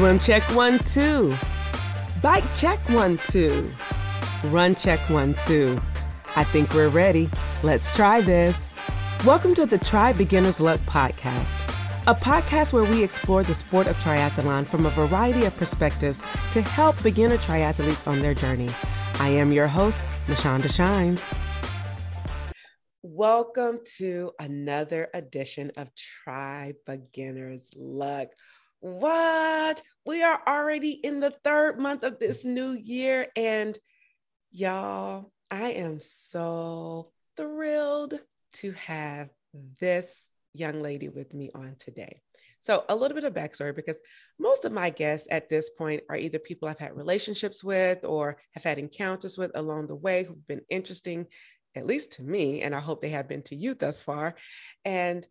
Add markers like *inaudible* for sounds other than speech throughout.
Swim check one, two. Bike check one, two. Run check one, two. I think we're ready. Let's try this. Welcome to the Tri Beginner's Luck podcast, a podcast where we explore the sport of triathlon from a variety of perspectives to help beginner triathletes on their journey. I am your host, Mashonda Shines. Welcome to another edition of Tri Beginner's Luck. What? We are already in the third month of this new year. And y'all, I am so thrilled to have this young lady with me on today. So, a little bit of backstory because most of my guests at this point are either people I've had relationships with or have had encounters with along the way who've been interesting, at least to me, and I hope they have been to you thus far. And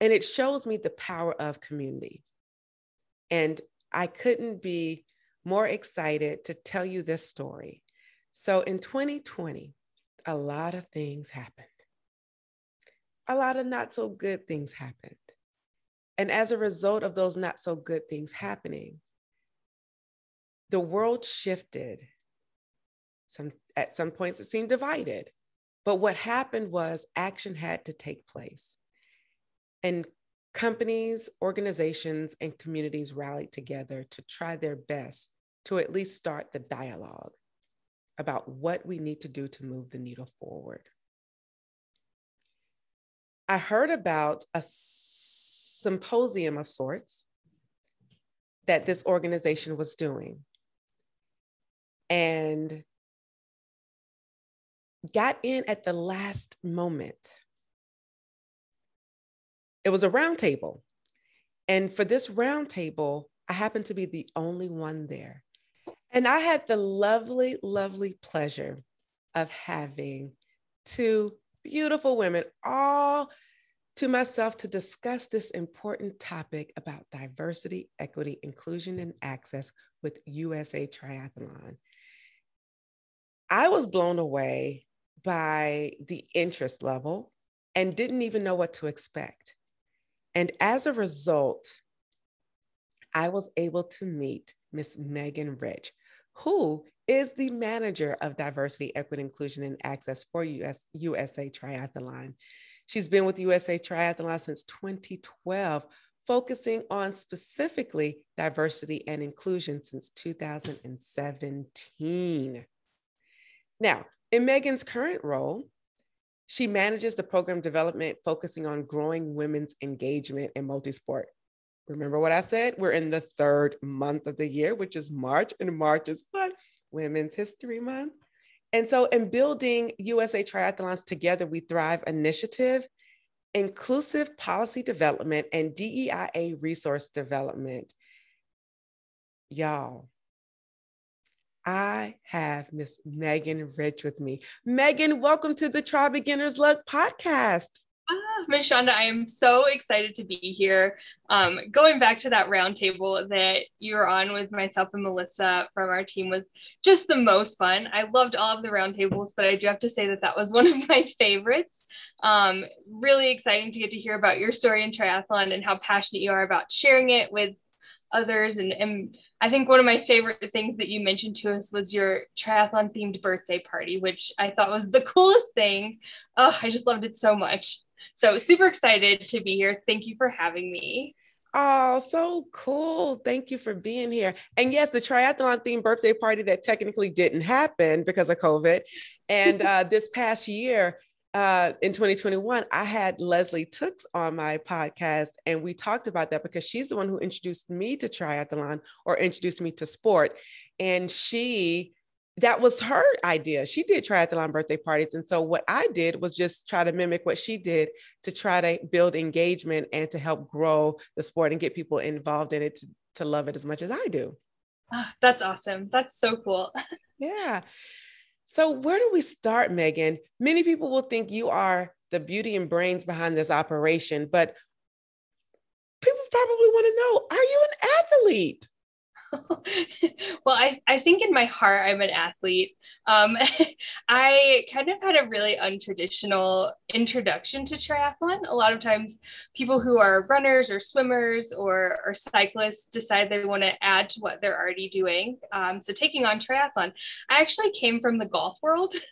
and it shows me the power of community. And I couldn't be more excited to tell you this story. So in 2020, a lot of things happened. A lot of not so good things happened. And as a result of those not so good things happening, the world shifted. Some, at some points, it seemed divided. But what happened was action had to take place. And companies, organizations, and communities rallied together to try their best to at least start the dialogue about what we need to do to move the needle forward. I heard about a symposium of sorts that this organization was doing and got in at the last moment it was a roundtable. And for this roundtable, I happened to be the only one there. And I had the lovely, lovely pleasure of having two beautiful women all to myself to discuss this important topic about diversity, equity, inclusion, and access with USA Triathlon. I was blown away by the interest level and didn't even know what to expect. And as a result, I was able to meet Miss Megan Rich, who is the manager of diversity, equity, inclusion, and access for US, USA Triathlon. She's been with USA Triathlon since 2012, focusing on specifically diversity and inclusion since 2017. Now, in Megan's current role, she manages the program development focusing on growing women's engagement in multisport. Remember what I said? We're in the third month of the year, which is March, and March is what? Women's History Month. And so, in building USA Triathlons Together We Thrive initiative, inclusive policy development, and DEIA resource development, y'all, I have Miss Megan Rich with me. Megan, welcome to the Tri Beginners Luck podcast. Ah, Ms. Shonda, I am so excited to be here. Um, going back to that roundtable that you were on with myself and Melissa from our team was just the most fun. I loved all of the roundtables, but I do have to say that that was *laughs* one of my favorites. Um, really exciting to get to hear about your story in triathlon and how passionate you are about sharing it with others and, and I think one of my favorite things that you mentioned to us was your triathlon themed birthday party, which I thought was the *laughs* coolest thing. Oh, I just loved it so much. So, super excited to be here. Thank you for having me. Oh, so cool. Thank you for being here. And yes, the triathlon themed birthday party that technically didn't happen because of COVID. And *laughs* uh, this past year, uh, in 2021, I had Leslie Tooks on my podcast, and we talked about that because she's the one who introduced me to triathlon or introduced me to sport. And she, that was her idea. She did triathlon birthday parties. And so what I did was just try to mimic what she did to try to build engagement and to help grow the sport and get people involved in it to, to love it as much as I do. Oh, that's awesome. That's so cool. *laughs* yeah. So, where do we start, Megan? Many people will think you are the beauty and brains behind this operation, but people probably want to know are you an athlete? *laughs* well, I, I think in my heart, I'm an athlete. Um, *laughs* I kind of had a really untraditional introduction to triathlon. A lot of times, people who are runners or swimmers or, or cyclists decide they want to add to what they're already doing. Um, so, taking on triathlon, I actually came from the golf world. *laughs*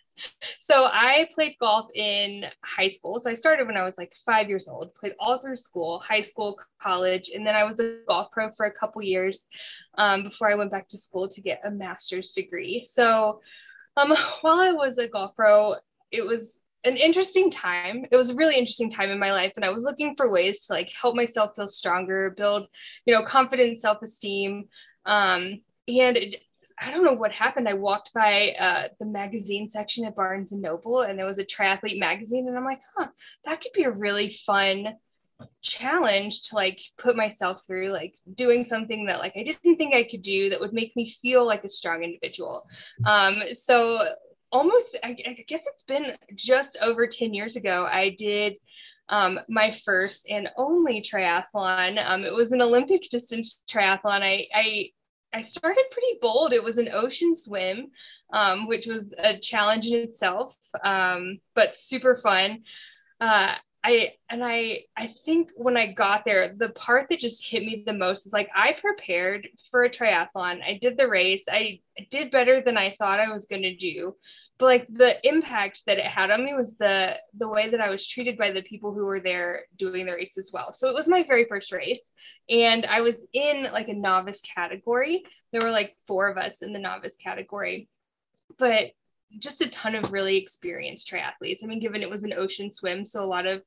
so I played golf in high school. So I started when I was like five years old, played all through school, high school, college, and then I was a golf pro for a couple years um, before I went back to school to get a master's degree. So um, *laughs* while I was a golf pro, it was an interesting time. It was a really interesting time in my life, and I was looking for ways to like help myself feel stronger, build, you know, confidence, self esteem. Um, and it, I don't know what happened. I walked by uh, the magazine section at Barnes and Noble, and there was a triathlete magazine, and I'm like, huh, that could be a really fun challenge to like put myself through, like doing something that like I didn't think I could do that would make me feel like a strong individual. Um, so almost, I, I guess it's been just over 10 years ago, I did um, my first and only triathlon. Um, it was an Olympic distance triathlon. I, I I started pretty bold. It was an ocean swim, um, which was a challenge in itself, um, but super fun. Uh, I and I I think when I got there, the part that just hit me the most is like I prepared for a triathlon. I did the race. I did better than I thought I was going to do but like the impact that it had on me was the the way that I was treated by the people who were there doing the race as well. So it was my very first race and I was in like a novice category. There were like four of us in the novice category. But just a ton of really experienced triathletes. I mean, given it was an ocean swim, so a lot of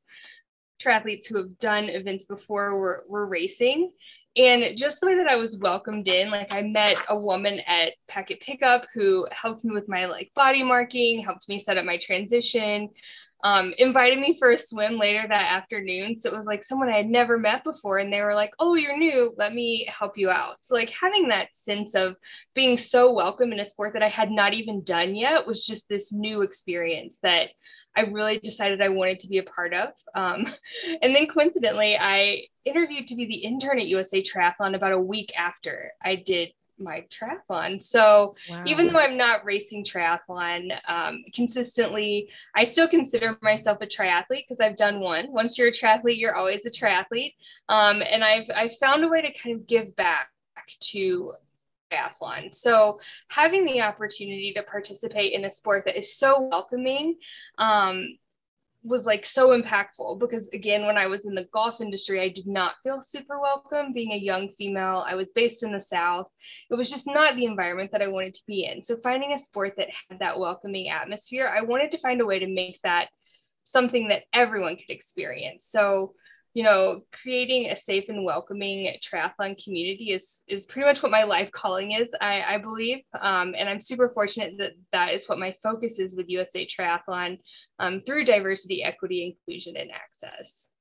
triathletes who have done events before were, were racing and just the way that I was welcomed in, like I met a woman at Packet Pickup who helped me with my like body marking, helped me set up my transition, um, invited me for a swim later that afternoon. So it was like someone I had never met before, and they were like, "Oh, you're new. Let me help you out." So like having that sense of being so welcome in a sport that I had not even done yet was just this new experience that I really decided I wanted to be a part of. Um, *laughs* and then coincidentally, I interviewed to be the intern at USA Triathlon about a week after I did my triathlon. So wow. even though I'm not racing triathlon um, consistently, I still consider myself a triathlete because I've done one. Once you're a triathlete, you're always a triathlete. Um, and I've I've found a way to kind of give back to triathlon. So having the opportunity to participate in a sport that is so welcoming um, was like so impactful because again when i was in the golf industry i did not feel super welcome being a young female. I was based in the south. It was just not the environment that i wanted to be in. So finding a sport that had that welcoming atmosphere i wanted to find a way to make that something that everyone could experience. So you know, creating a safe and welcoming triathlon community is is pretty much what my life calling is, I, I believe. Um, and I'm super fortunate that that is what my focus is with USA Triathlon um, through diversity, equity, inclusion, and access.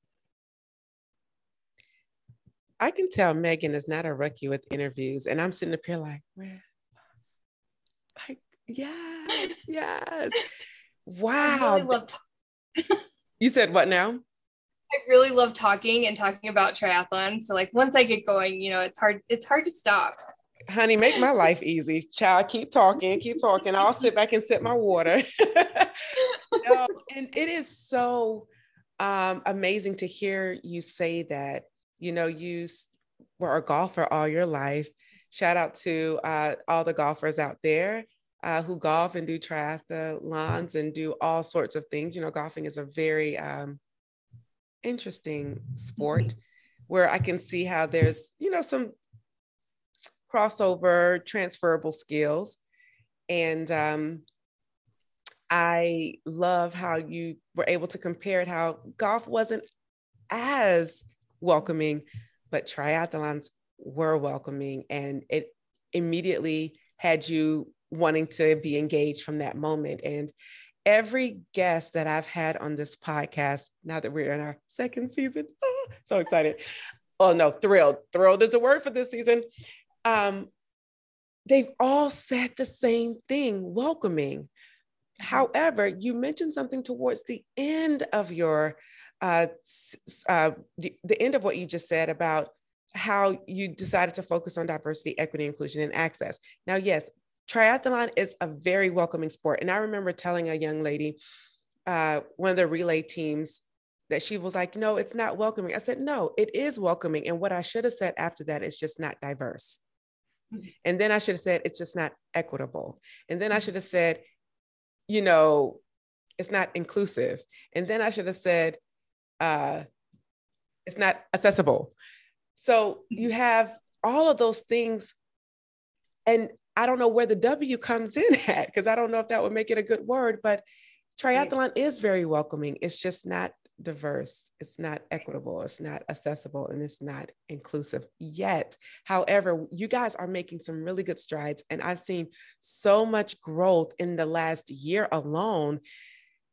I can tell Megan is not a rookie with interviews, and I'm sitting up here like, where? Like, yes, yes. *laughs* Wow. Really you said what now? I really love talking and talking about triathlon. So like once I get going, you know, it's hard, it's hard to stop. Honey, make my life easy. Child, keep talking, keep talking. I'll sit back and sip my water. *laughs* no, and it is so um, amazing to hear you say that, you know, you were a golfer all your life. Shout out to uh, all the golfers out there uh, who golf and do triathlons and do all sorts of things. You know, golfing is a very um, interesting sport where I can see how there's, you know, some crossover transferable skills. And um, I love how you were able to compare it, how golf wasn't as welcoming, but triathlons were welcoming. And it immediately had you wanting to be engaged from that moment. And every guest that I've had on this podcast, now that we're in our second season, oh, *laughs* so excited. *laughs* Oh no, thrilled. Thrilled is the word for this season. Um, they've all said the same thing, welcoming. However, you mentioned something towards the end of your uh, uh, the, the end of what you just said about how you decided to focus on diversity, equity, inclusion, and access. Now, yes, triathlon is a very welcoming sport. And I remember telling a young lady, uh, one of the relay teams, that she was like, no, it's not welcoming. I said, no, it is welcoming. And what I should have said after that is just not diverse. And then I should have said, it's just not equitable. And then I should have said, you know, it's not inclusive. And then I should have said, uh, it's not accessible. So you have all of those things. And I don't know where the W comes in *laughs* at, because I don't know if that would make it a good word, but triathlon is very welcoming. It's just not diverse, it's not equitable, it's not accessible, and it's not inclusive yet. However, you guys are making some really good strides, and I've seen so much growth in the last year alone.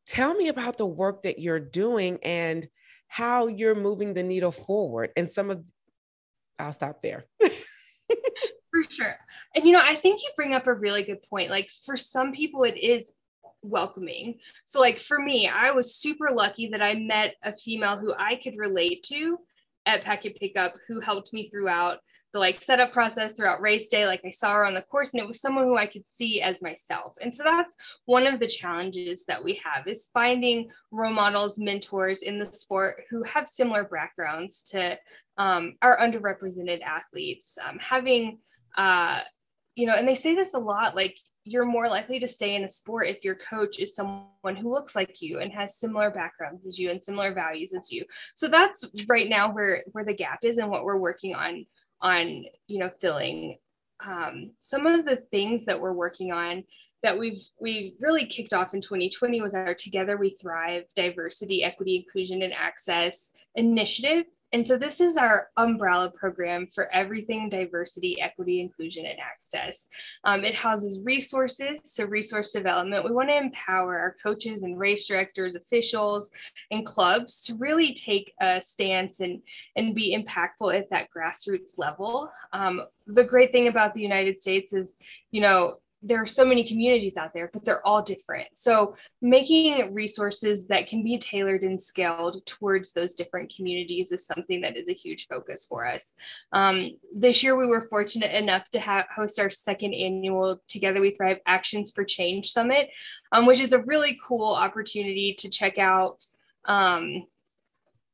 Tell me about the work that you're doing and how you're moving the needle forward. And some of, I'll stop there. *laughs* for sure. And you know, I think you bring up a really good point. Like for some people, it is welcoming. So, like for me, I was super lucky that I met a female who I could relate to at Packet Pickup who helped me throughout the like setup process throughout race day. Like I saw her on the course and it was someone who I could see as myself. And so that's one of the challenges that we have is finding role models, mentors in the sport who have similar backgrounds to um, our underrepresented athletes. Um, having, uh, you know, and they say this a lot, like you're more likely to stay in a sport if your coach is someone who looks like you and has similar backgrounds as you and similar values as you. So that's right now where where the gap is and what we're working on on you know filling. Um, some of the things that we're working on that we've we really kicked off in 2020 was our together we thrive diversity equity inclusion and access initiative and so this is our umbrella program for everything diversity, equity, inclusion, and access. Um, it houses resources, so resource development. We want to empower our coaches and race directors, officials, and clubs to really take a stance and, and be impactful at that grassroots level. Um, the great thing about the United States is, you know, there are so many communities out there, but they're all different. So, making resources that can be tailored and scaled towards those different communities is something that is a huge focus for us. Um, this year, we were fortunate enough to have, host our second annual Together We Thrive Actions for Change Summit, um, which is a really cool opportunity to check out. Um,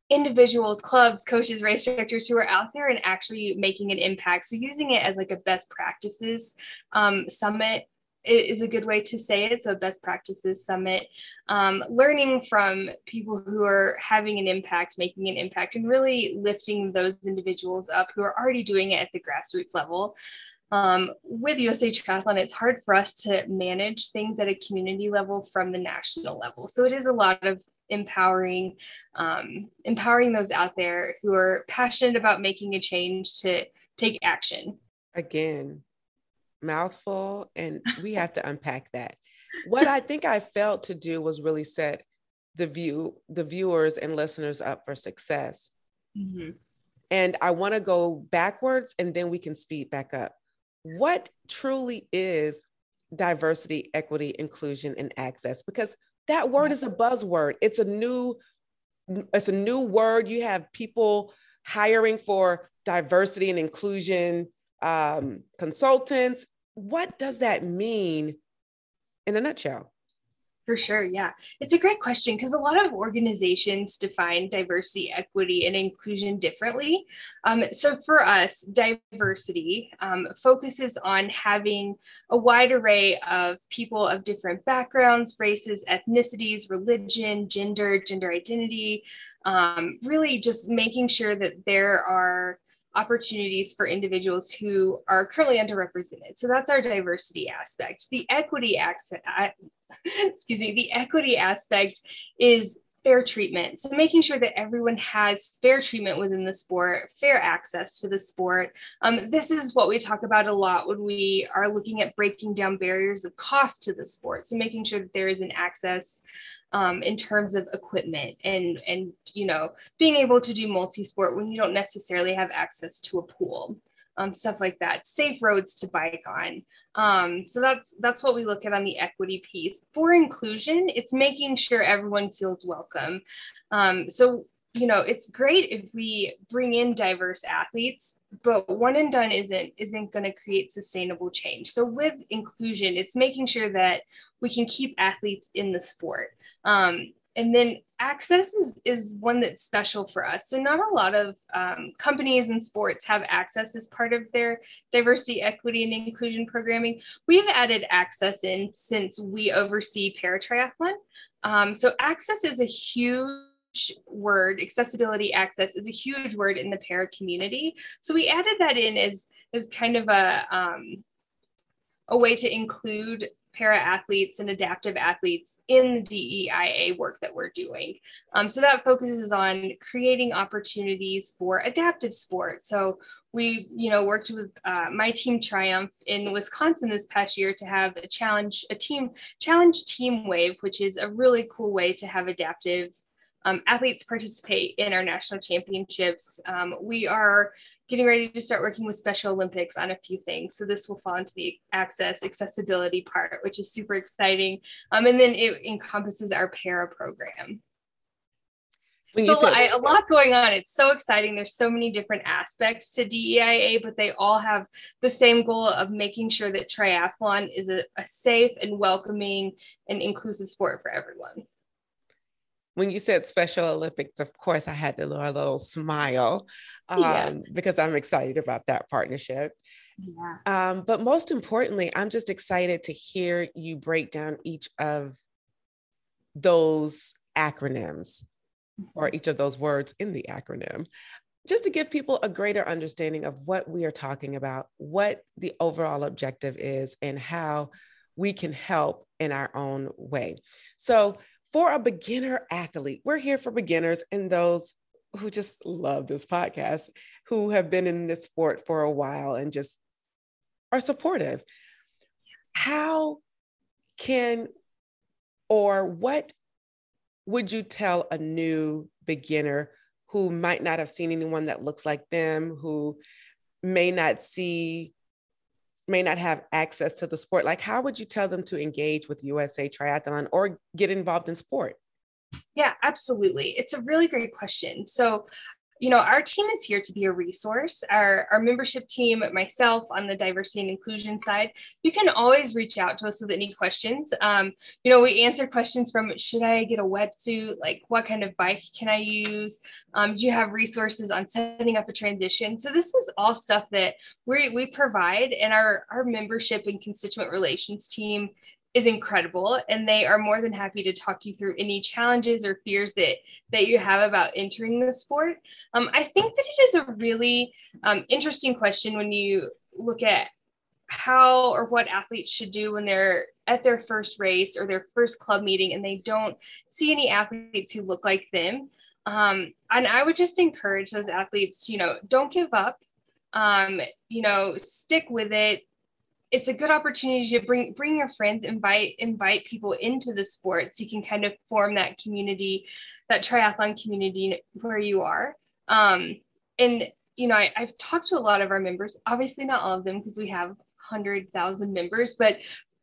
individuals, clubs, coaches, race directors who are out there and actually making an impact. So using it as like a best practices um, summit is a good way to say it. So best practices summit, um, learning from people who are having an impact, making an impact, and really lifting those individuals up who are already doing it at the grassroots level. Um, with USA Triathlon, it's hard for us to manage things at a community level from the national level. So it is a lot of empowering um, empowering those out there who are passionate about making a change to take action. Again mouthful and *laughs* we have to unpack that. What i think i felt to do was really set the view the viewers and listeners up for success. Mm-hmm. and i want to go backwards and then we can speed back up. What truly is diversity equity inclusion and access? Because that word is a buzzword. It's a new it's a new word. You have people hiring for diversity and inclusion um, consultants. What does that mean in a nutshell for sure. Yeah. It's a great question because a lot of organizations define diversity, equity, and inclusion differently. Um, so for us, diversity um, focuses on having a wide array of people of different backgrounds, races, ethnicities, religion, gender, gender identity, um, really just making sure that there are opportunities for individuals who are currently underrepresented. So that's our diversity aspect. The equity aspect, *laughs* excuse me, the equity aspect is fair treatment. So making sure that everyone has fair treatment within the sport, fair access to the sport. Um, this is what we talk about a lot when we are looking at breaking down barriers of cost to the sport. So making sure that there is an access um, in terms of equipment and and you know being able to do multi-sport when you don't necessarily have access to a pool um, stuff like that. Safe roads to bike on. Um, so that's that's what we look at on the equity piece. For inclusion it's making sure everyone feels welcome. Um, so you know it's great if we bring in diverse athletes but one and done isn't isn't going to create sustainable change. So with inclusion it's making sure that we can keep athletes in the sport. Um, and then access is, is one that's special for us. So not a lot of um, companies and sports have access as part of their diversity equity and inclusion programming. We've added access in since we oversee paratriathlon. Um, so access is a huge word. Accessibility access is a huge word in the para community. So we added that in as as kind of a um, a way to include para athletes and adaptive athletes in the DEIA work that we're doing. Um, so that focuses on creating opportunities for adaptive sport. So we, you know, worked with uh, myTeam Triumph in Wisconsin this past year to have a challenge, a team challenge team wave, which is a really cool way to have adaptive um, athletes participate in our national championships. Um, we are getting ready to start working with Special Olympics on a few things. So this will fall into the access accessibility part, which is super exciting. Um, and then it encompasses our para program. so I, a lot going on. It's so exciting. There's so many different aspects to DEIA, but they all have the same goal of making sure that triathlon is a, a safe and welcoming and inclusive sport for everyone when you said Special Olympics, of course, I had to do a little smile um, yeah. because I'm excited about that partnership. Yeah. Um, but most importantly, I'm just excited to hear you break down each of those acronyms or mm-hmm. each of those words in the acronym, just to give people a greater understanding of what we are talking about, what the overall objective is, and how we can help in our own way. So, for a beginner athlete. We're here for beginners and those who just love this podcast, who have been in this sport for a while and just are supportive. How can or what would you tell a new beginner who might not have seen anyone that looks like them, who may not see may not have access to the sport, like how would you tell them to engage with USA Triathlon or get involved in sport? Yeah, absolutely. It's a really great question. So you know, our team is here to be a resource. Our, our membership team, myself on the diversity and inclusion side, you can always reach out to us with any questions. Um, you know, we answer questions from should I get a wetsuit? Like, what kind of bike can I use? Um, do you have resources on setting up a transition? So, this is all stuff that we, we provide, and our, our membership and constituent relations team is incredible and they are more than happy to talk you through any challenges or fears that that you have about entering the sport. Um, i think that it is a really um, interesting question when you look at how or what athletes should do when they're at their first race or their first club meeting and they don't see any athletes who look like them. Um, and i would just encourage those athletes you know don't give up. Um, you know stick with it it's a good opportunity to bring bring your friends invite invite people into the sport so you can kind of form that community that triathlon community where you are. Um, and you know I, i've talked to a lot of our members obviously not all of them because we have 100000 members but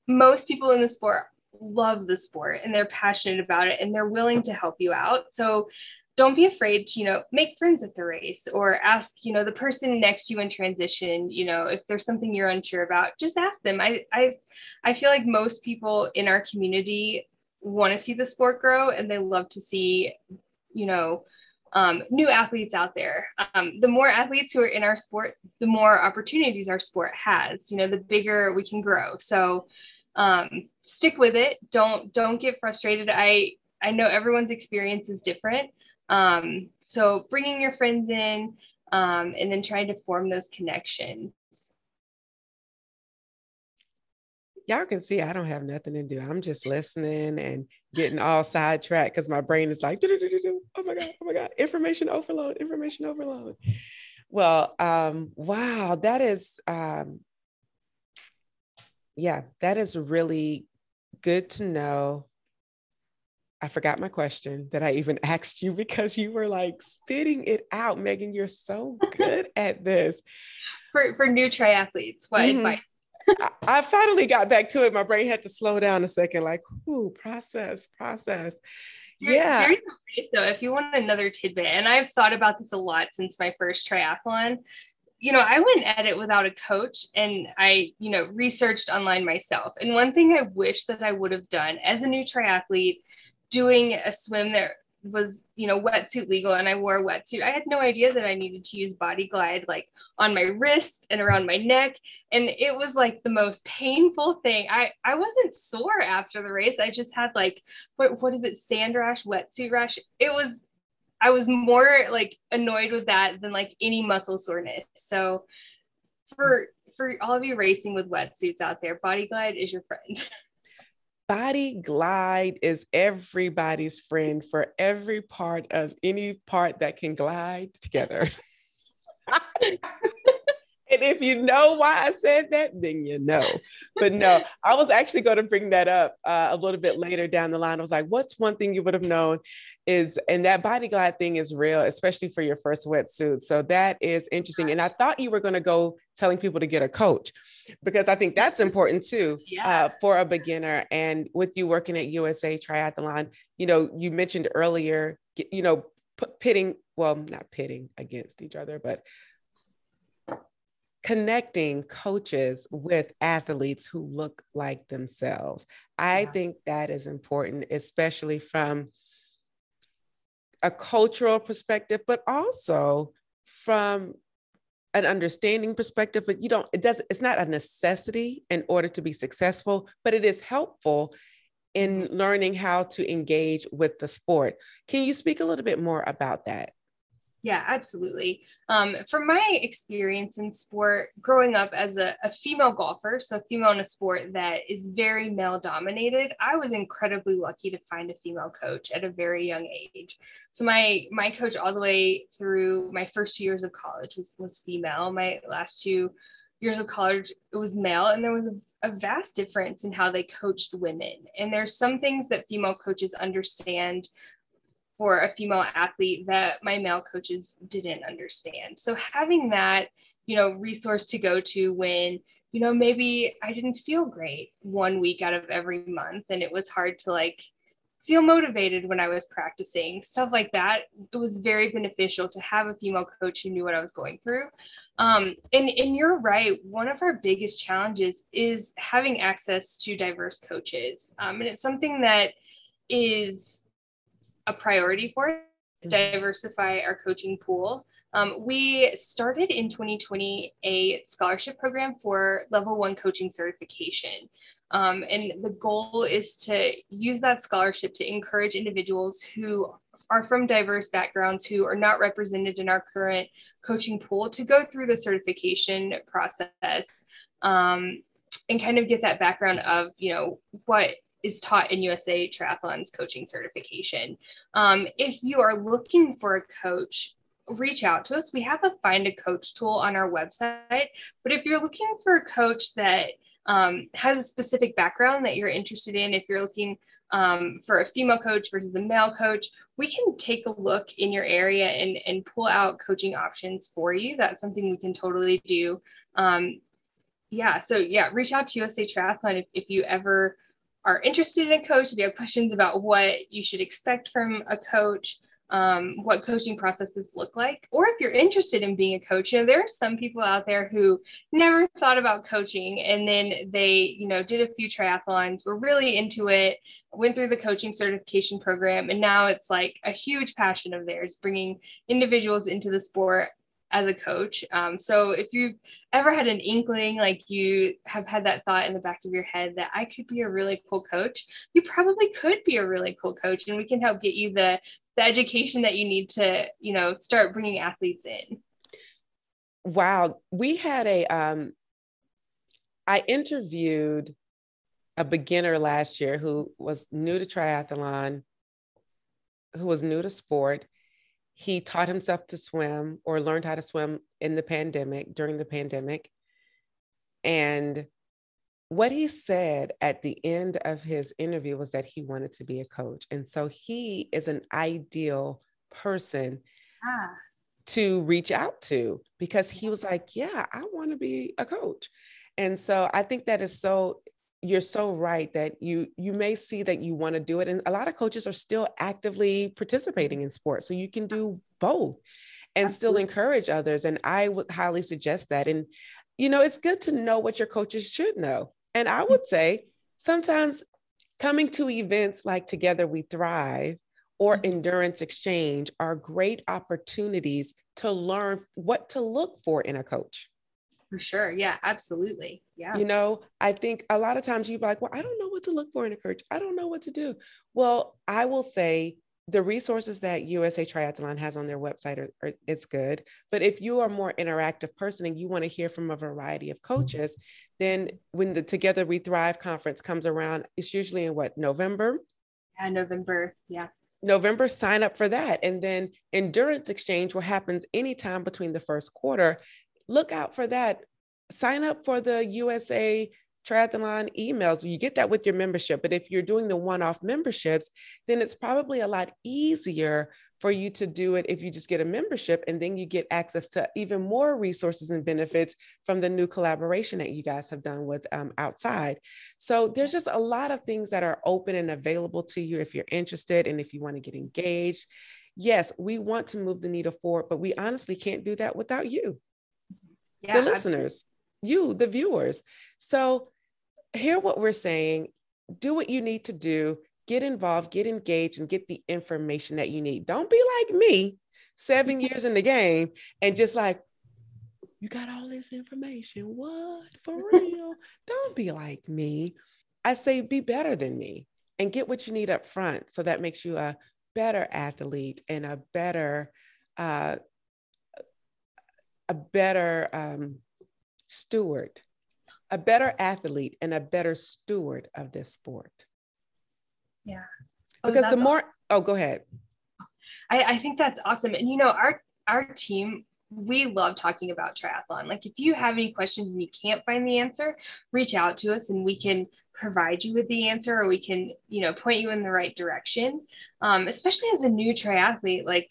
most people in the sport love the sport and they're passionate about it and they're willing to help you out. So don't be afraid to you know make friends at the race or ask you know the person next to you in transition you know if there's something you're unsure about just ask them. I i i feel like most people in our community want to see the sport grow and they love to see you know um, new athletes out there. Um, the more athletes who are in our sport the more opportunities our sport has you know the bigger we can grow. So um, stick with it. Don't don't get frustrated. I i know everyone's experience is different um, so bringing your friends in um, and then trying to form those connections. Y'all can see I don't have nothing to do. I'm just listening and getting all sidetracked because my brain is like, oh my God, oh my God, information overload, information overload. Well, um, wow, that is, um, yeah, that is really good to know I forgot my question that I even *laughs* asked you because you were like spitting it out. Megan, you're so *laughs* good at this. For, for new triathletes, what mm-hmm. advice? I, I, finally got back to it. My brain had to slow down a second, like, whoo, process, process. yeah. During the race, though, if you want another tidbit, and I've thought about this a lot since my first triathlon, you know, I went at it without a coach and I, you know, researched online myself. And one thing I wish that I would have done as a new triathlete, doing a swim that was you know wetsuit legal and i wore a wetsuit. I had no idea that i needed to use body glide like on my wrist and around my neck and it was like the most painful thing. I i wasn't sore after the race. I just had like what what is it sand rash wetsuit rash? It was i was more like annoyed with that than like any muscle soreness. So for for all of you racing with wetsuits out there body glide is your friend *laughs* Body glide is everybody's friend for every part of any part that can glide together. *laughs* and if you know why I said that, then you know. But no, *laughs* I was actually going to bring that up uh, a little bit later down the line. I was like, what's one thing you would have known is, and that body glide thing is real, especially for your first wetsuit. So that is interesting. And I thought you were going to go telling people to get a coach because I think that's *laughs* important too yeah. uh, for a beginner. And with you working at USA Triathlon, you know, you mentioned earlier, you know, pitting, well, not pitting against each other, but connecting coaches with athletes who look like themselves. I yeah. think that is important, especially from a cultural perspective, but also from an understanding perspective, but you don't, it doesn't, it's not a necessity in order to be successful, but it is helpful in mm-hmm. learning how to engage with the sport. Can you speak a little bit more about that? Yeah, absolutely. Um, from my experience in sport, growing up as a, a, female golfer, so a female in a sport that is very male dominated, I was incredibly lucky to find a female coach at a very young age. So my my coach all the way through my first two years of college was was female. My last two years of college it was male, and there was a, a vast difference in how they coached women. And there's some things that female coaches understand for a female athlete that my male coaches didn't understand. So having that, you know, resource to go to when, you know, maybe I didn't feel great one week out of every month and it was hard to like feel motivated when I was practicing, stuff like that. It was very beneficial to have a female coach who knew what I was going through. Um, and, and you're right. One of our biggest challenges is having access to diverse coaches. Um, and it's something that is a priority for it mm-hmm. diversify our coaching pool. Um, we started in 2020 a scholarship program for level one coaching certification. Um, and the goal is to use that scholarship to encourage individuals who are from diverse backgrounds who are not represented in our current coaching pool to go through the certification process um, and kind of get that background of, you know, what is taught in USA Triathlon's coaching certification. Um, if you are looking for a coach, reach out to us. We have a find a coach tool on our website. But if you're looking for a coach that um, has a specific background that you're interested in, if you're looking um, for a female coach versus a male coach, we can take a look in your area and, and pull out coaching options for you. That's something we can totally do. Um, yeah, so yeah, reach out to USA Triathlon if, if you ever are interested in a coach, if you have questions about what you should expect from a coach, um, what coaching processes look like, or if you're interested in being a coach, you know, there are some people out there who never thought about coaching and then they, you know, did a few triathlons, were really into it, went through the coaching certification program, and now it's like a huge passion of theirs, bringing individuals into the sport as a coach. Um, so if you've ever had an inkling, like you have had that thought in the back of your head that I could be a really cool coach, you probably could be a really cool coach, and we can help get you the the education that you need to, you know, start bringing athletes in. Wow, we had a. Um, I interviewed a beginner last year who was new to triathlon, who was new to sport, he taught himself to swim or learned how to swim in the pandemic during the pandemic. And what he said at the end of his interview was that he wanted to be a coach. And so he is an ideal person ah. to reach out to because he was like yeah i want to be a coach. And so i think that is so you're so right that you you may see that you want to do it and a lot of coaches are still actively participating in sports so you can do both and Absolutely. still encourage others and i would highly suggest that and you know it's good to know what your coaches should know and i would say sometimes coming to events like together we thrive or mm-hmm. endurance exchange are great opportunities to learn what to look for in a coach for sure. Yeah, absolutely. Yeah. You know, I think a lot of times you're like, well, I don't know what to look for in a coach. I don't know what to do. Well, I will say the resources that USA Triathlon has on their website are, are, it's good. But if you are more interactive person and you want to hear from a variety of coaches, then when the Together We Thrive conference comes around, it's usually in what November. Yeah, November. Yeah. November, sign up for that. And then endurance exchange, what happens anytime between the first quarter look out for that. Sign up for the USA triathlon emails. You get that with your membership. But if you're doing the one off memberships, then it's probably a lot easier for you to do it if you just get a membership and then you get access to even more resources and benefits from the new collaboration that you guys have done with um, outside so there's just a lot of things that are open and available to you if you're interested and if you want to get engaged yes we want to move the needle forward but we honestly can't do that without you yeah, the listeners, absolutely. you, the viewers. So, hear what we're saying, do what you need to do, get involved, get engaged, and get the information that you need. Don't be like me, seven years in the game, and just like, you got all this information. What? For *laughs* real? Don't be like me. I say be better than me and get what you need up front. So that makes you a better athlete and a better uh, a better um, steward, a better athlete, and a better steward of this sport. Yeah. Oh, because the more, oh, go ahead. I, I think that's awesome. And you know, our our team, we love talking about triathlon. Like if you have any questions and you can't find the answer, reach out to us and we can provide you with the answer or we can, you know, point you in the right direction. Um, especially as a new triathlete, like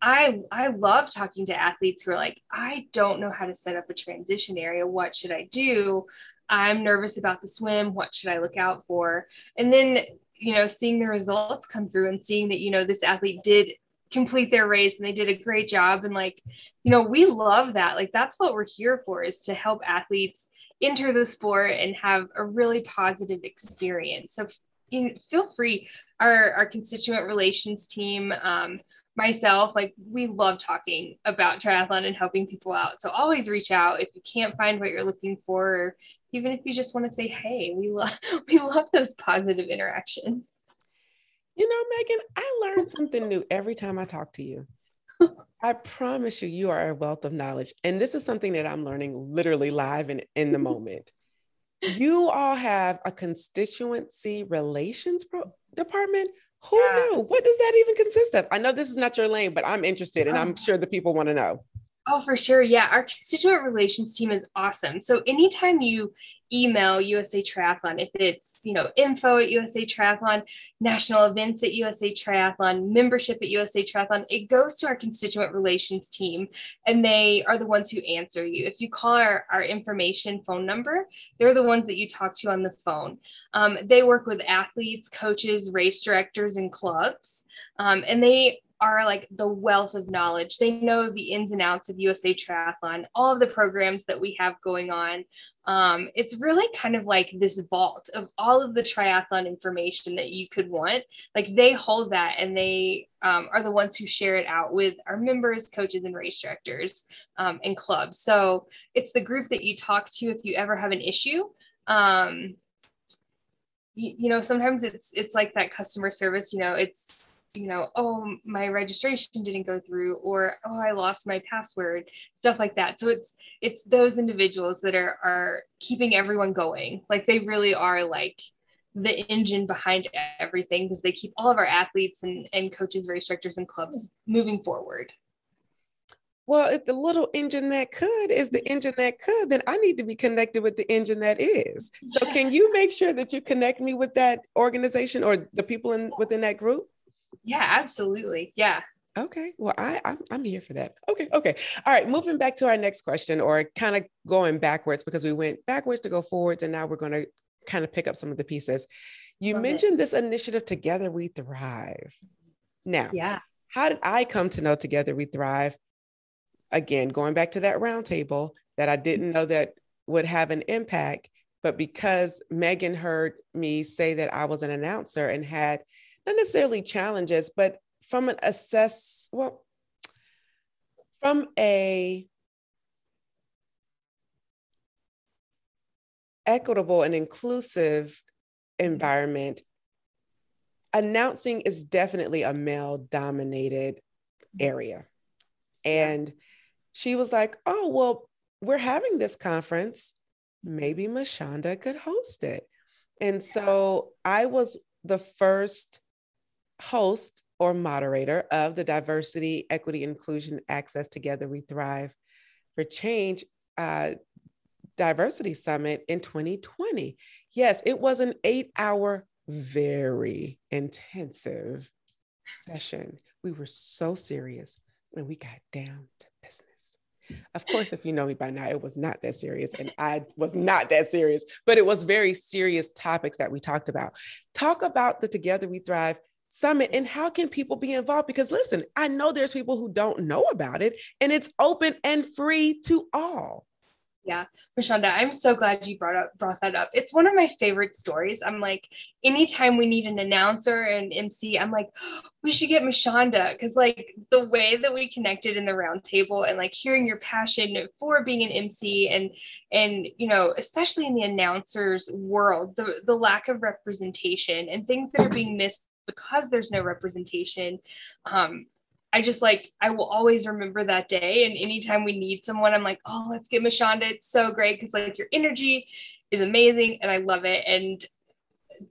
I I love talking to athletes who are like, I don't know how to set up a transition area. What should I do? I'm nervous about the swim. What should I look out for? And then, you know, seeing the results come through and seeing that, you know, this athlete did complete their race and they did a great job. And like, you know, we love that. Like, that's what we're here for is to help athletes enter the sport and have a really positive experience. So you know, feel free. Our our constituent relations team, um, myself, like we love talking about triathlon and helping people out. So always reach out if you can't find what you're looking for, or even if you just want to say, "Hey, we love *laughs* we love those positive interactions." You know, Megan, I learn something new every time I talk to you. *laughs* I promise you, you are a wealth of knowledge. And this is something that I'm learning literally live and in the moment *laughs* you all have a constituency relations pro- department. Who yeah. knew? What does that even consist of? I know this is not your lane, but I'm interested and uh-huh. I'm oh. sure the people want to know. Oh, for sure. Yeah. Our constituent relations team is awesome. So anytime you email USA Triathlon, if it's, you know, info at USA Triathlon, national events at USA Triathlon, membership at USA Triathlon, it goes to our constituent relations team and they are the ones who answer you. If you call our, our information phone number, they're the ones that you talk to on the phone. Um, they work with athletes, coaches, race directors, and clubs. Um, and they are like the wealth of knowledge. They know the ins and outs of USA Triathlon, all of the programs that we have going on. Um, it's really kind of like this vault of all of the triathlon information that you could want. Like they hold that and they um, are the ones who share it out with our members, coaches, and race directors um, and clubs. So it's the group that you talk to if you ever have an issue. Um, you, you know, sometimes it's it's like that customer service. You know, it's you know, oh, my registration didn't go through, or oh, I lost my password, stuff like that. So it's it's those individuals that are are keeping everyone going. Like they really are like the engine behind everything because they keep all of our athletes and, and coaches, race directors, and clubs moving forward. Well, if the little engine that could is the engine that could, then I need to be connected with the engine that is. So, can you make sure that you connect me with that organization or the people in within that group? Yeah, absolutely. Yeah. Okay. Well, I I'm, I'm here for that. Okay. Okay. All right. Moving back to our next question, or kind of going backwards because we went backwards to go forwards, and now we're going to kind of pick up some of the pieces. You Love mentioned it. this initiative, Together We Thrive. Now, Yeah. how did I come to know Together We Thrive? Again, going back to that roundtable that I didn't know that would have an impact, but because Megan heard me say that I was an announcer and had not necessarily challenges, but from an assess, well, from a equitable and inclusive environment, announcing is definitely a male dominated area. And she was like, Oh, well, we're having this conference. Maybe Mashonda could host it. And so I was the first host or moderator of the Diversity, Equity, Inclusion, Access Together We Thrive for Change uh, Diversity Summit in 2020. Yes, it was an eight hour, very intensive session. We were so serious and we got down to business. Of course, if you know me by now, it was not that serious, and I was not that serious, but it was very serious topics that we talked about. Talk about the Together We Thrive summit and how can people be involved? Because listen, I know there's people who don't know about it, and it's open and free to all. Yeah, Mashonda, I'm so glad you brought up brought that up. It's one of my favorite stories. I'm like, anytime we need an announcer and MC, I'm like, oh, *gasps* we should get Mashonda because like the way that we connected in the roundtable and like hearing your passion for being an MC and and you know, especially in the announcers world, the the lack of representation and things that are being missed because there's no representation. Um, I just like I will always remember that day. And anytime we need someone, I'm like, oh, let's get Mashonda. It's so great because like your energy is amazing and I love it. And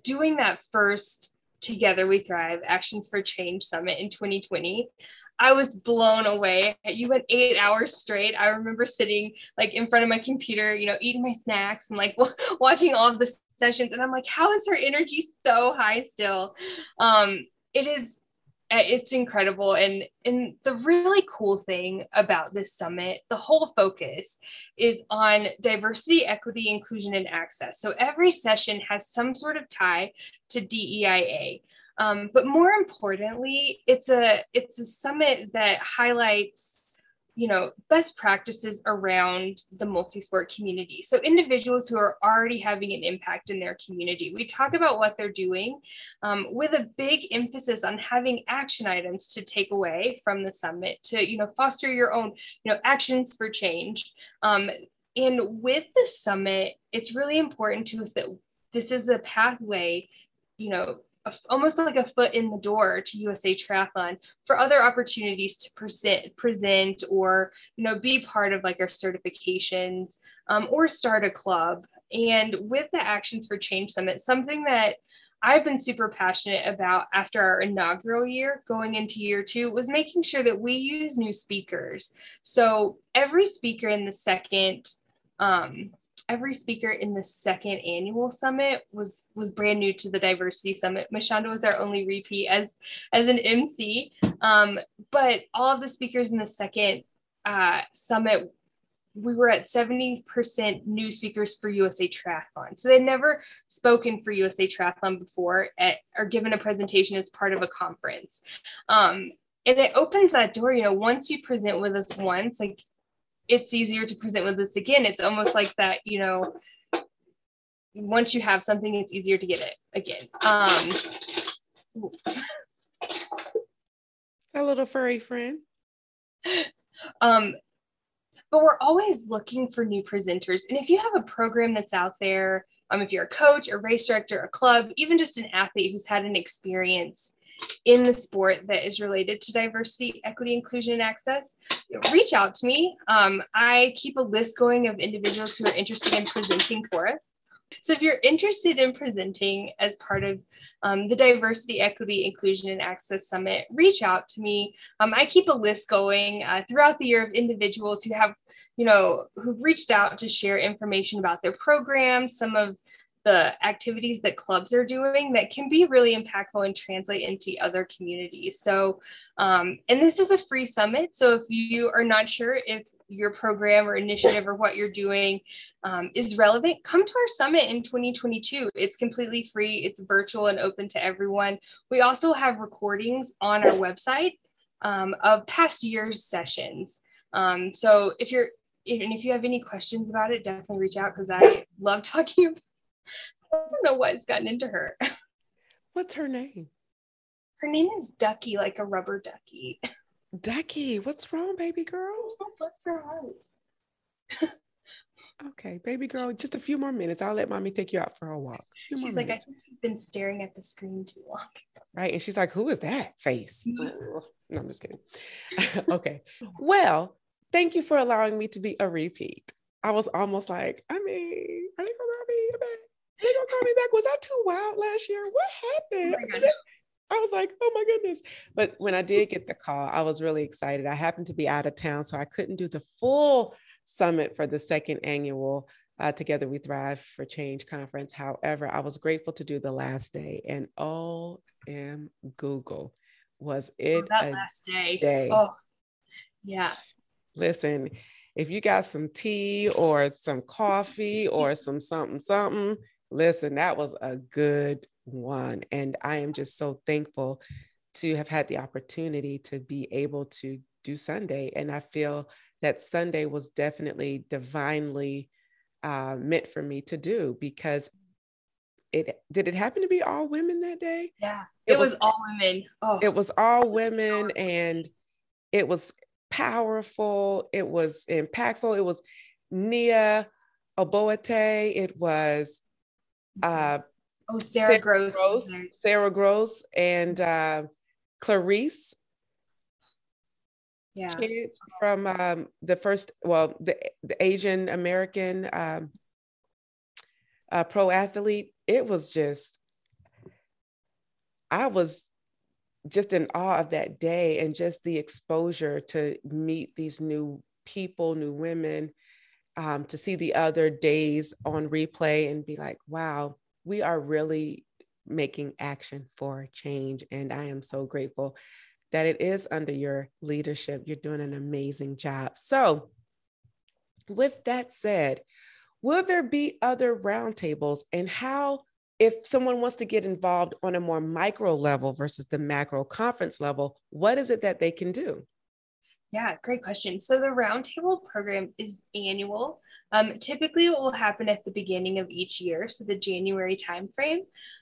doing that first Together We Thrive Actions for Change Summit in 2020, I was blown away. You went eight hours straight. I remember sitting like in front of my computer, you know, eating my snacks and like w- *laughs* watching all of the sessions. And I'm like, how is her energy so high still? Um, it is uh, it's incredible and and the really cool thing about this summit the whole focus is on diversity equity inclusion and access so every session has some sort of tie to deia um, but more importantly it's a it's a summit that highlights you know best practices around the multi-sport community. So individuals who are already having an impact in their community. We talk about what they're doing um, with a big emphasis on having action items to take away from the summit to you know foster your own you know actions for change. Um, and with the summit it's really important to us that this is a pathway you know almost like a foot in the door to USA Triathlon for other opportunities to present, present or you know be part of like our certifications um, or start a club. And with the Actions for Change Summit, something that I've been super passionate about after our inaugural year going into year two was making sure that we use new speakers. So every speaker in the second um, every speaker in the second annual summit was was brand new to the diversity summit. Mashonda was our only repeat as as an MC, um, but all of the speakers in the second uh, summit. We were at 70% new speakers for USA Triathlon. So they'd never spoken for USA Triathlon before at, or given a presentation as part of a conference. Um, and it opens that door, you know, once you present with us once, like it's easier to present with us again. It's almost like that, you know, once you have something, it's easier to get it again. Um, a little furry friend. Um, but we're always looking for new presenters. And if you have a program that's out there, um, if you're a coach, a race director, a club, even just an athlete who's had an experience in the sport that is related to diversity, equity, inclusion, and access, reach out to me. Um, I keep a list going of individuals who are interested in presenting for us. So if you're interested in presenting as part of um, the Diversity, Equity, Inclusion, and Access Summit, reach out to me. Um, I keep a list going uh, throughout the year of individuals who have, you know, who've reached out to share information about their programs, some of the activities that clubs are doing that can be really impactful and translate into other communities. So, um, and this is a free summit. So if you are not sure if your program or initiative or what you're doing um, is relevant, come to our summit in 2022. It's completely free, it's virtual and open to everyone. We also have recordings on our website um, of past year's sessions. Um, so if you're, and if you have any questions about it, definitely reach out because I love *laughs* talking. I don't know what's gotten into her. What's her name? Her name is Ducky, like a rubber ducky. Ducky, what's wrong, baby girl? Her heart. okay, baby girl, just a few more minutes. I'll let mommy take you out for a walk. She's like, minutes. I think you've been staring at the screen too long. Right. And she's like, Who is that face? *laughs* no, I'm just kidding. *laughs* okay. Well, thank you for allowing me to be a repeat. I was almost like, I mean, are they gonna call me back? Me back? Was I too wild last year? What happened? Oh I was like, oh my goodness. But when I did get the call, I was really excited. I happened to be out of town, so I couldn't do the full summit for the second annual uh, Together We Thrive for Change conference. However, I was grateful to do the last day, and OM Google was it oh, that last day. day. Oh, yeah. Listen, if you got some tea or some coffee or some something, something, listen, that was a good one. And I am just so thankful to have had the opportunity to be able to do Sunday. And I feel that Sunday was definitely divinely uh, meant for me to do because it did it happen to be all women that day? Yeah, it, it was, was, all women. Oh, it was all women, and it was powerful. It was impactful. It was Nia Oboate. It was uh, Oh, Sarah, Sarah Gross. Gross Sarah Gross and uh, Clarice. Yeah. From um, the first, well, the, the Asian American um, uh, pro athlete. It was just, I was just in awe of that day and just the exposure to meet these new people, new women, um, to see the other days on replay and be like, wow, we are really making action for change. And I am so grateful that it is under your leadership. You're doing an amazing job. So, with that said, will there be other roundtables and how, if someone wants to get involved on a more micro level versus the macro conference level, what is it that they can do? Yeah, great question. So the roundtable program is annual. Um, typically, it will happen at the beginning of each year, so the January timeframe.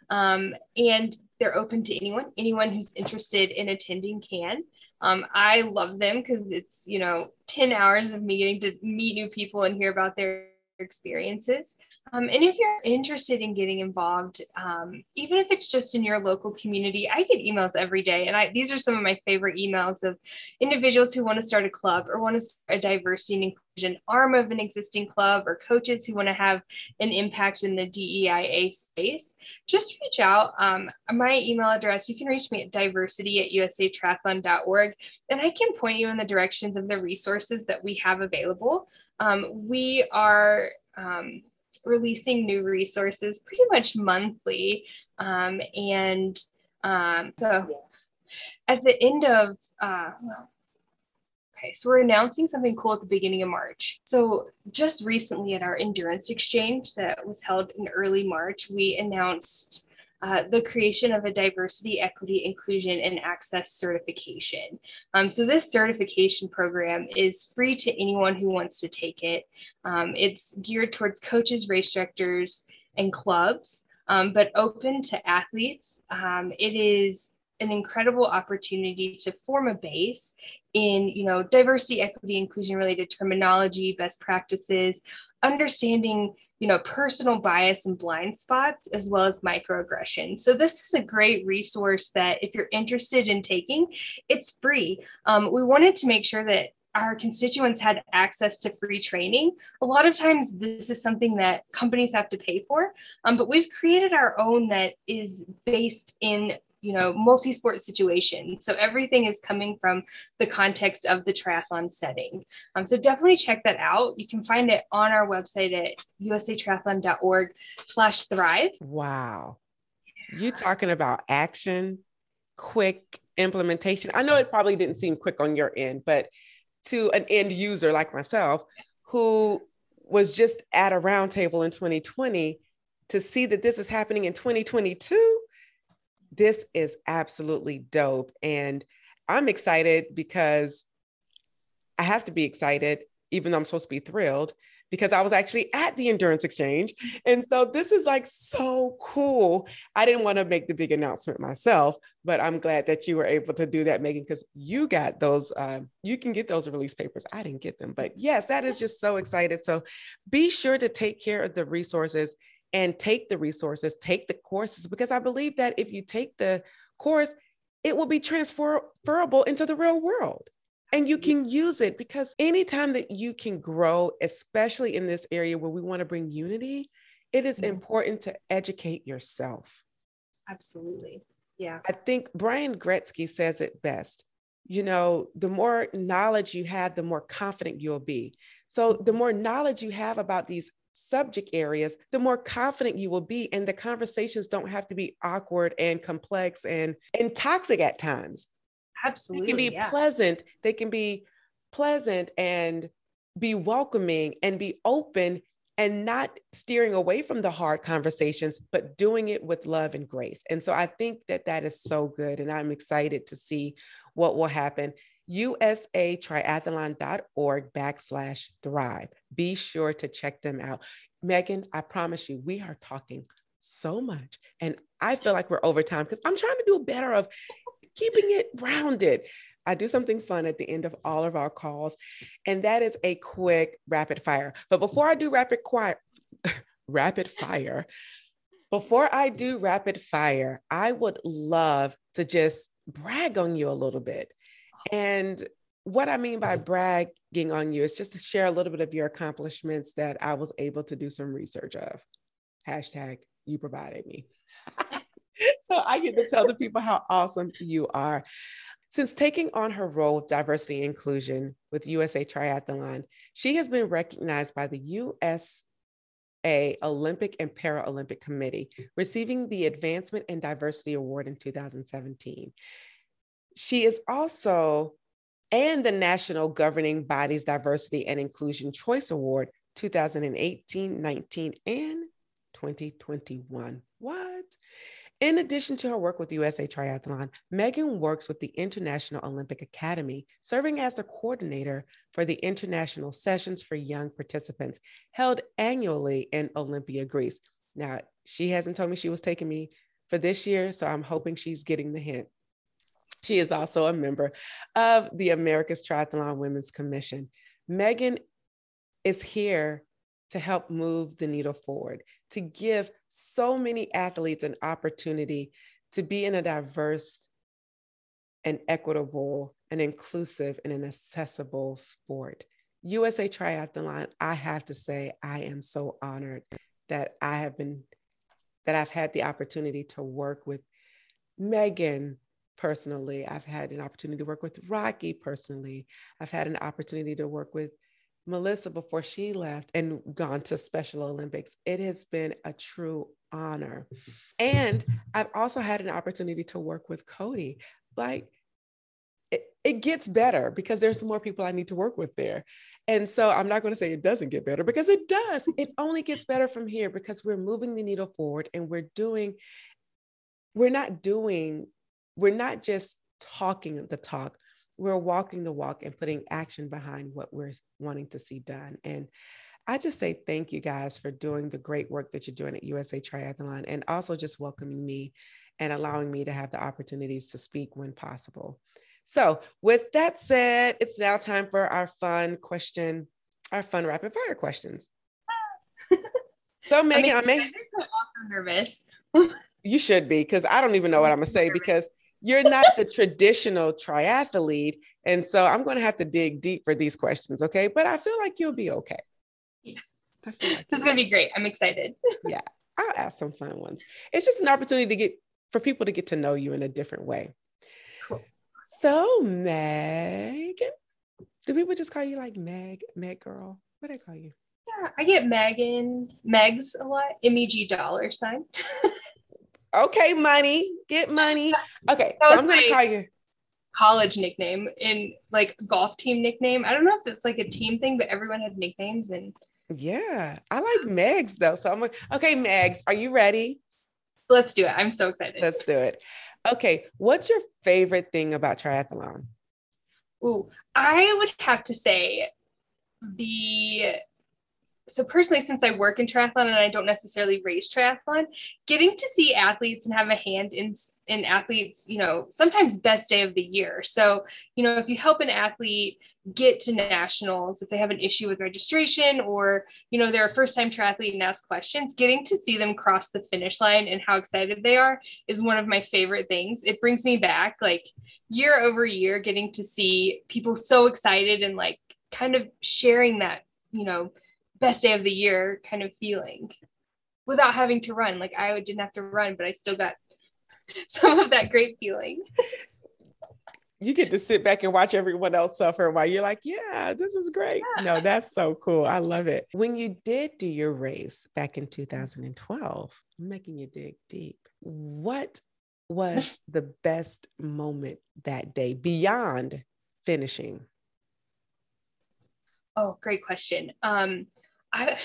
Um, and they're open to anyone. Anyone who's interested in attending can. Um, I love them because it's you know ten hours of meeting to meet new people and hear about their experiences. Um, and if you're interested in getting involved, um, even if it's just in your local community, I get emails every day. And I, these are some of my favorite emails of individuals who want to start a club or want to start a diversity and inclusion arm of an existing club or coaches who want to have an impact in the DEIA space. Just reach out. Um, my email address, you can reach me at diversity at usatriathlon.org and I can point you in the directions of the resources that we have available. Um, we are um, releasing new resources pretty much monthly. Um, and um, so at the end of, uh, well, okay, so we're announcing something cool at the beginning of March. So just recently at our endurance exchange that was held in early March, we announced uh, the creation of a diversity, equity, inclusion, and access certification. Um, so, this certification program is free to anyone who wants to take it. Um, it's geared towards coaches, race directors, and clubs, um, but open to athletes. Um, it is an incredible opportunity to form a base in you know diversity equity inclusion related terminology best practices understanding you know personal bias and blind spots as well as microaggressions so this is a great resource that if you're interested in taking it's free um, we wanted to make sure that our constituents had access to free training. A lot of times, this is something that companies have to pay for, um, but we've created our own that is based in you know multi-sport situation. So everything is coming from the context of the triathlon setting. Um, so definitely check that out. You can find it on our website at usatriathlon.org slash thrive. Wow. You talking about action quick implementation. I know it probably didn't seem quick on your end but to an end user like myself who was just at a roundtable in 2020 to see that this is happening in 2022 this is absolutely dope and i'm excited because i have to be excited even though i'm supposed to be thrilled because I was actually at the endurance exchange. And so this is like so cool. I didn't want to make the big announcement myself, but I'm glad that you were able to do that, Megan, because you got those, uh, you can get those release papers. I didn't get them, but yes, that is just so excited. So be sure to take care of the resources and take the resources, take the courses, because I believe that if you take the course, it will be transferable into the real world and you can use it because anytime that you can grow, especially in this area where we want to bring unity, it is mm-hmm. important to educate yourself. Absolutely. Yeah. I think Brian Gretzky says it best. You know, the more knowledge you have, the more confident you'll be. So, the mm-hmm. more knowledge you have about these subject areas, the more confident you will be. And the conversations don't have to be awkward and complex and, and toxic at times. Absolutely. They can be yeah. pleasant. They can be pleasant and be welcoming and be open and not steering away from the hard conversations, but doing it with love and grace. And so I think that that is so good. And I'm excited to see what will happen. USAtriathlon.org backslash thrive. Be sure to check them out. Megan, I promise you, we are talking so much. And I feel like we're over time because I'm trying to do better of keeping it rounded. I do something fun at the end of all of our calls, and that is a quick rapid fire. But before I do rapid quiet, *laughs* rapid fire, before I do rapid fire, I would love to just brag on you a little bit. And what I mean by bragging on you is just to share a little bit of your accomplishments that I was able to do some research of. Hashtag you provided me. *laughs* so I get to tell the people how awesome you are. Since taking on her role of diversity and inclusion with USA Triathlon, she has been recognized by the USA Olympic and Paralympic Committee, receiving the Advancement and Diversity Award in 2017. She is also and the National Governing Bodies Diversity and Inclusion Choice Award 2018, 19, and 2021. What? In addition to her work with USA Triathlon, Megan works with the International Olympic Academy, serving as the coordinator for the International Sessions for Young Participants held annually in Olympia, Greece. Now, she hasn't told me she was taking me for this year, so I'm hoping she's getting the hint. She is also a member of the America's Triathlon Women's Commission. Megan is here to help move the needle forward, to give so many athletes an opportunity to be in a diverse and equitable and inclusive and an accessible sport. USA Triathlon, I have to say, I am so honored that I have been, that I've had the opportunity to work with Megan personally. I've had an opportunity to work with Rocky personally. I've had an opportunity to work with Melissa before she left and gone to Special Olympics. It has been a true honor. And I've also had an opportunity to work with Cody. Like, it, it gets better because there's more people I need to work with there. And so I'm not going to say it doesn't get better because it does. It only gets better from here because we're moving the needle forward and we're doing, we're not doing, we're not just talking the talk, we're walking the walk and putting action behind what we're wanting to see done. And I just say thank you guys for doing the great work that you're doing at USA Triathlon and also just welcoming me and allowing me to have the opportunities to speak when possible. So, with that said, it's now time for our fun question, our fun rapid fire questions. *laughs* So, Megan, I, mean, I may. I'm nervous. you should be, because I don't even know what I'm going to say *laughs* because you're not the traditional triathlete. And so I'm going to have to dig deep for these questions. Okay. But I feel like you'll be okay. Yeah. Like this is going to be great. I'm excited. *laughs* yeah. I'll ask some fun ones. It's just an opportunity to get for people to get to know you in a different way. Cool. So, Meg, do people just call you like Meg, Meg girl? What do they call you? Yeah, I get Megan, Megs a lot, M E G dollar sign. *laughs* Okay, money, get money. Okay, so I'm gonna call you. college nickname in like golf team nickname. I don't know if it's like a team thing, but everyone had nicknames and yeah, I like Megs though. So I'm like, okay, Megs, are you ready? Let's do it. I'm so excited. Let's do it. Okay, what's your favorite thing about triathlon? Ooh, I would have to say the so personally since i work in triathlon and i don't necessarily race triathlon getting to see athletes and have a hand in in athletes you know sometimes best day of the year. So you know if you help an athlete get to nationals if they have an issue with registration or you know they're a first time triathlete and ask questions getting to see them cross the finish line and how excited they are is one of my favorite things. It brings me back like year over year getting to see people so excited and like kind of sharing that you know best day of the year kind of feeling without having to run. Like I didn't have to run, but I still got *laughs* some of that great feeling. You get to sit back and watch everyone else suffer while you're like, yeah, this is great. Yeah. No, that's so cool. I love it. When you did do your race back in 2012, I'm making you dig deep. What was *laughs* the best moment that day beyond finishing? Oh, great question. Um, I,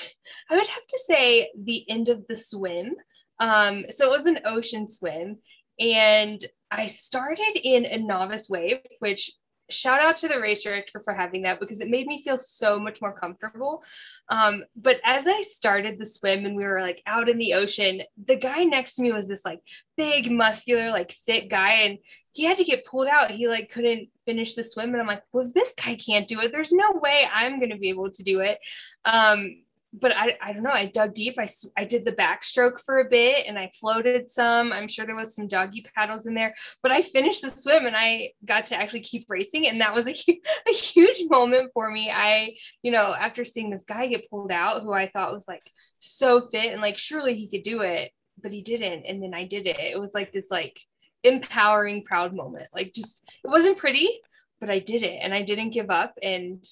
I would have to say the end of the swim. Um, so it was an ocean swim, and I started in a novice wave, which shout out to the race director for having that because it made me feel so much more comfortable. Um, but as I started the swim and we were like out in the ocean, the guy next to me was this like big, muscular, like fit guy, and he had to get pulled out. He like couldn't finish the swim, and I'm like, well, this guy can't do it. There's no way I'm gonna be able to do it. Um, but I, I don't know. I dug deep. I, I did the backstroke for a bit and I floated some. I'm sure there was some doggy paddles in there, but I finished the swim and I got to actually keep racing. And that was a, *laughs* a huge moment for me. I, you know, after seeing this guy get pulled out, who I thought was like so fit and like, surely he could do it, but he didn't. And then I did it. It was like this, like, empowering, proud moment. Like, just, it wasn't pretty, but I did it and I didn't give up. And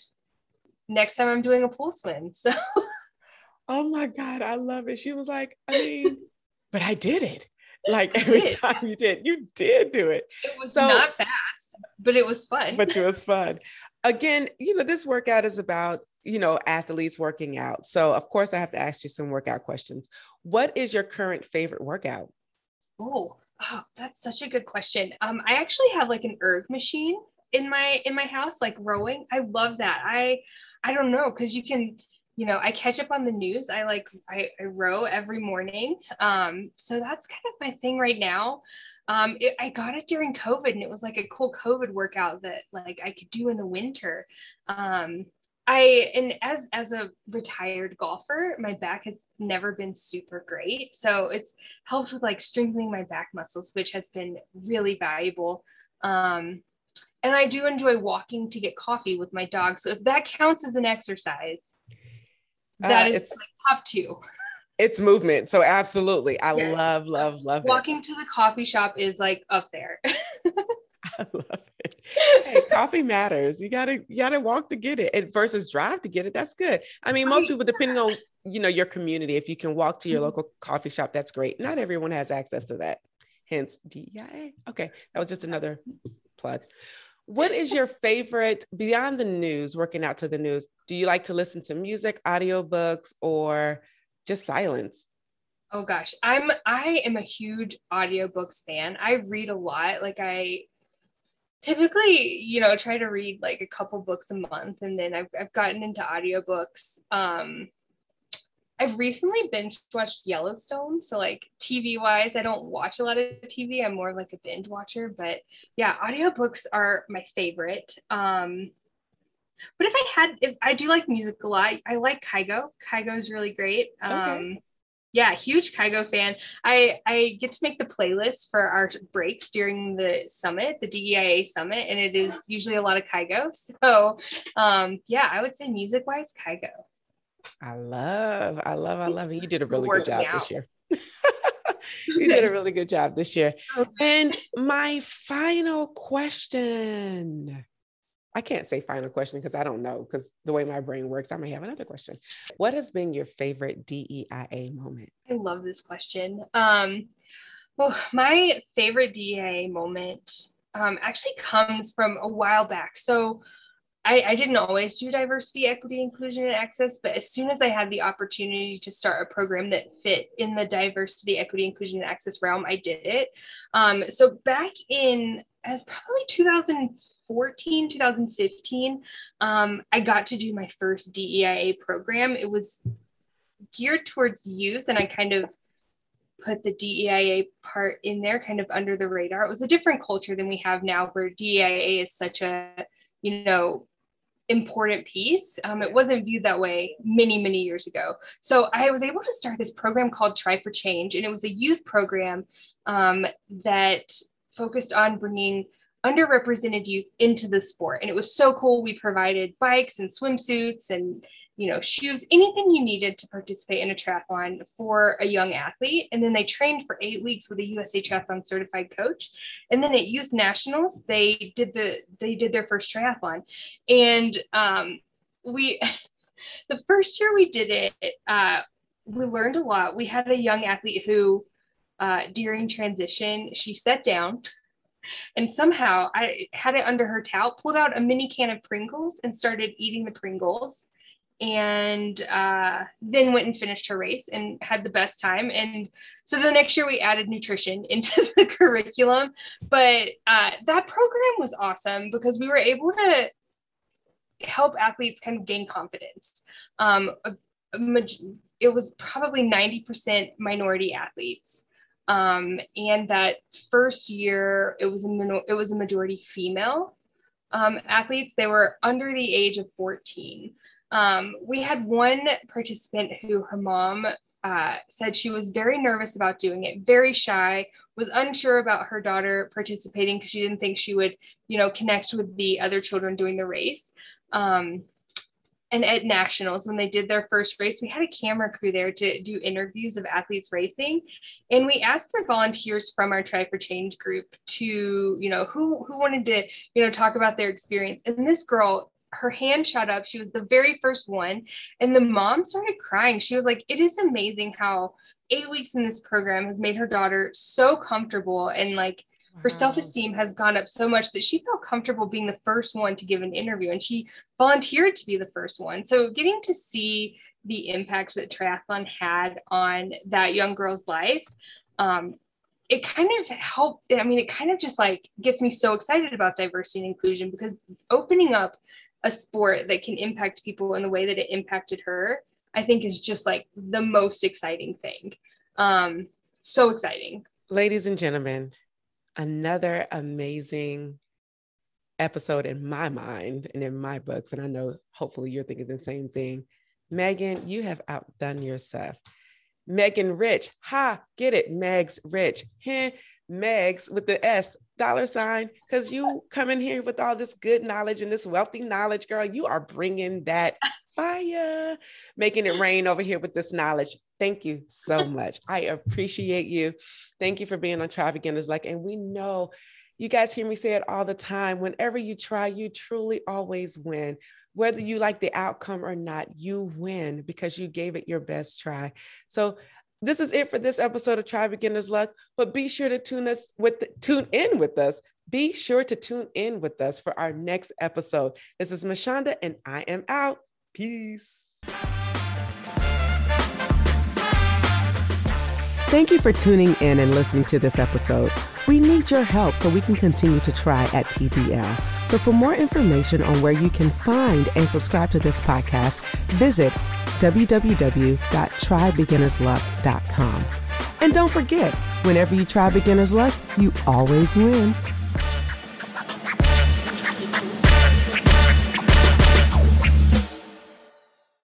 next time I'm doing a pool swim. *laughs* So, oh my God, I love it. She was like, I mean, *laughs* but I did it. Like every *laughs* time you did, you did do it. It was so, not fast, but it was fun. But it was fun. Again, you know, this workout is about, you know, athletes working out. So, of course, I have to ask you some workout questions. What is your current favorite workout? Oh, oh that's such a good question. Um, I actually have like an erg machine in my in my house, like rowing. I love that. I I don't know because you can you know, I catch up on the news. I like I, I row every morning. Um, so that's kind of my thing right now. Um, it, I got it during COVID, and it was like a cool COVID workout that like I could do in the winter. Um, I and as as a retired golfer, my back has never been super great. So it's helped with like strengthening my back muscles, which has been really valuable. Um, and I do enjoy walking to get coffee with my dog. So if that counts as an exercise, that uh, is like top two. It's movement. So absolutely. I yes. love, love, love Walking it. to the coffee shop is like up there. *laughs* *laughs* I love it. Hey, coffee matters. You gotta you gotta walk to get it and versus drive to get it. That's good. I mean, most people, depending on you know your community, if you can walk to your mm-hmm. local coffee shop, that's great. Not everyone has access to that. Hence DEIA. Okay, that was just another plug. What is your favorite beyond the news, working out to the news? Do you like to listen to music, audiobooks, or just silence? Oh gosh, I'm I am a huge audiobooks fan. I read a lot. Like I typically, you know, try to read like a couple books a month and then I've I've gotten into audiobooks. Um I've recently binge watched Yellowstone. So like TV wise, I don't watch a lot of TV. I'm more like a binge watcher, but yeah, audiobooks are my favorite. Um, but if I had, if I do like music a lot, I like Kygo. Kygo is really great. Um, okay. Yeah, huge Kygo fan. I I get to make the playlist for our breaks during the summit, the DEIA summit, and it is usually a lot of Kygo. *laughs* So, um, yeah, I would say music wise, Kygo. I love, I love, I love it. You did a really good job out. this year. *laughs* *laughs* you did a really good job this year. And my final question. I can't say final question because I don't know because the way my brain works, I may have another question. What has been your favorite DEIA moment? I love this question. Um, well, my favorite DEIA moment um, actually comes from a while back. So I, I, didn't always do diversity, equity, inclusion, and access, but as soon as I had the opportunity to start a program that fit in the diversity, equity, inclusion, and access realm, I did it. Um, so back in as probably 2014, 2015, um, I got to do my first DEIA program. It was geared towards youth, and I kind of put the DEIA part in there kind of under the radar. It was a different culture than we have now where DEIA is such a, you know, important piece. Um, it wasn't viewed that way many, many years ago. So I was able to start this program called Try for Change, and it was a youth program um, that focused on bringing underrepresented youth into the sport. And it was so cool. We provided bikes and swimsuits and you know, shoes, anything you needed to participate in a triathlon for a young athlete. And then they trained for eight weeks with a USA Triathlon certified coach. And then at Youth Nationals, they did the they did their first triathlon. And um, we *laughs* the first year we did it, uh, we learned a lot. We had a young athlete who uh, during transition, she sat down and somehow I had it under her towel, pulled out a mini can of Pringles and started eating the Pringles and uh, then went and finished her race and had the best time. And so the next year we added nutrition *laughs* into the curriculum. But uh, that program was awesome because we were able to help athletes kind of gain confidence. Um, a, a, it was probably 90% minority athletes. Um, and that first year, it was a it was a majority female um, athletes. They were under the age of 14. Um, we had one participant who her mom uh, said she was very nervous about doing it, very shy, was unsure about her daughter participating because she didn't think she would, you know, connect with the other children doing the race. Um, and at nationals, when they did their first race, we had a camera crew there to do interviews of athletes racing, and we asked for volunteers from our Try for Change group to, you know, who who wanted to, you know, talk about their experience. And this girl her hand shot up. She was the very first one. And the mom started crying. She was like, It is amazing how eight weeks in this program has made her daughter so comfortable and like her self-esteem has gone up so much that she felt comfortable being the first one to give an interview and she volunteered to be the first one so getting to see the impact that triathlon had on that young girl's life um, it kind of helped i mean it kind of just like gets me so excited about diversity and inclusion because opening up a sport that can impact people in the way that it impacted her, I think is just like the most exciting thing. Um, so exciting. Ladies and gentlemen, another amazing episode in my mind and in my books. And I know hopefully you're thinking the same thing. Megan, you have outdone yourself. Megan Rich, ha, get it, Megs Rich. Heh, Megs with the S dollar sign because you come in here with all this good knowledge and this wealthy knowledge, girl. You are bringing that fire, making it rain over here with this knowledge. Thank you so much. I appreciate you. Thank you for being on Tri Beginner's Luck. And we know you guys hear me say it all the time. Whenever you try, you truly always win. Whether you like the outcome or not, you win because you gave it your best try. So this is it for this episode of Tri Beginner's Luck, but be sure to tune us with the, tune in with us. Be sure to tune in with us for our next episode. This is Mashonda and I am out. Peace. Thank you for tuning in and listening to this episode. We need your help so we can continue to try at TBL. So, for more information on where you can find and subscribe to this podcast, visit www.trybeginnersluck.com. And don't forget, whenever you try beginner's luck, you always win.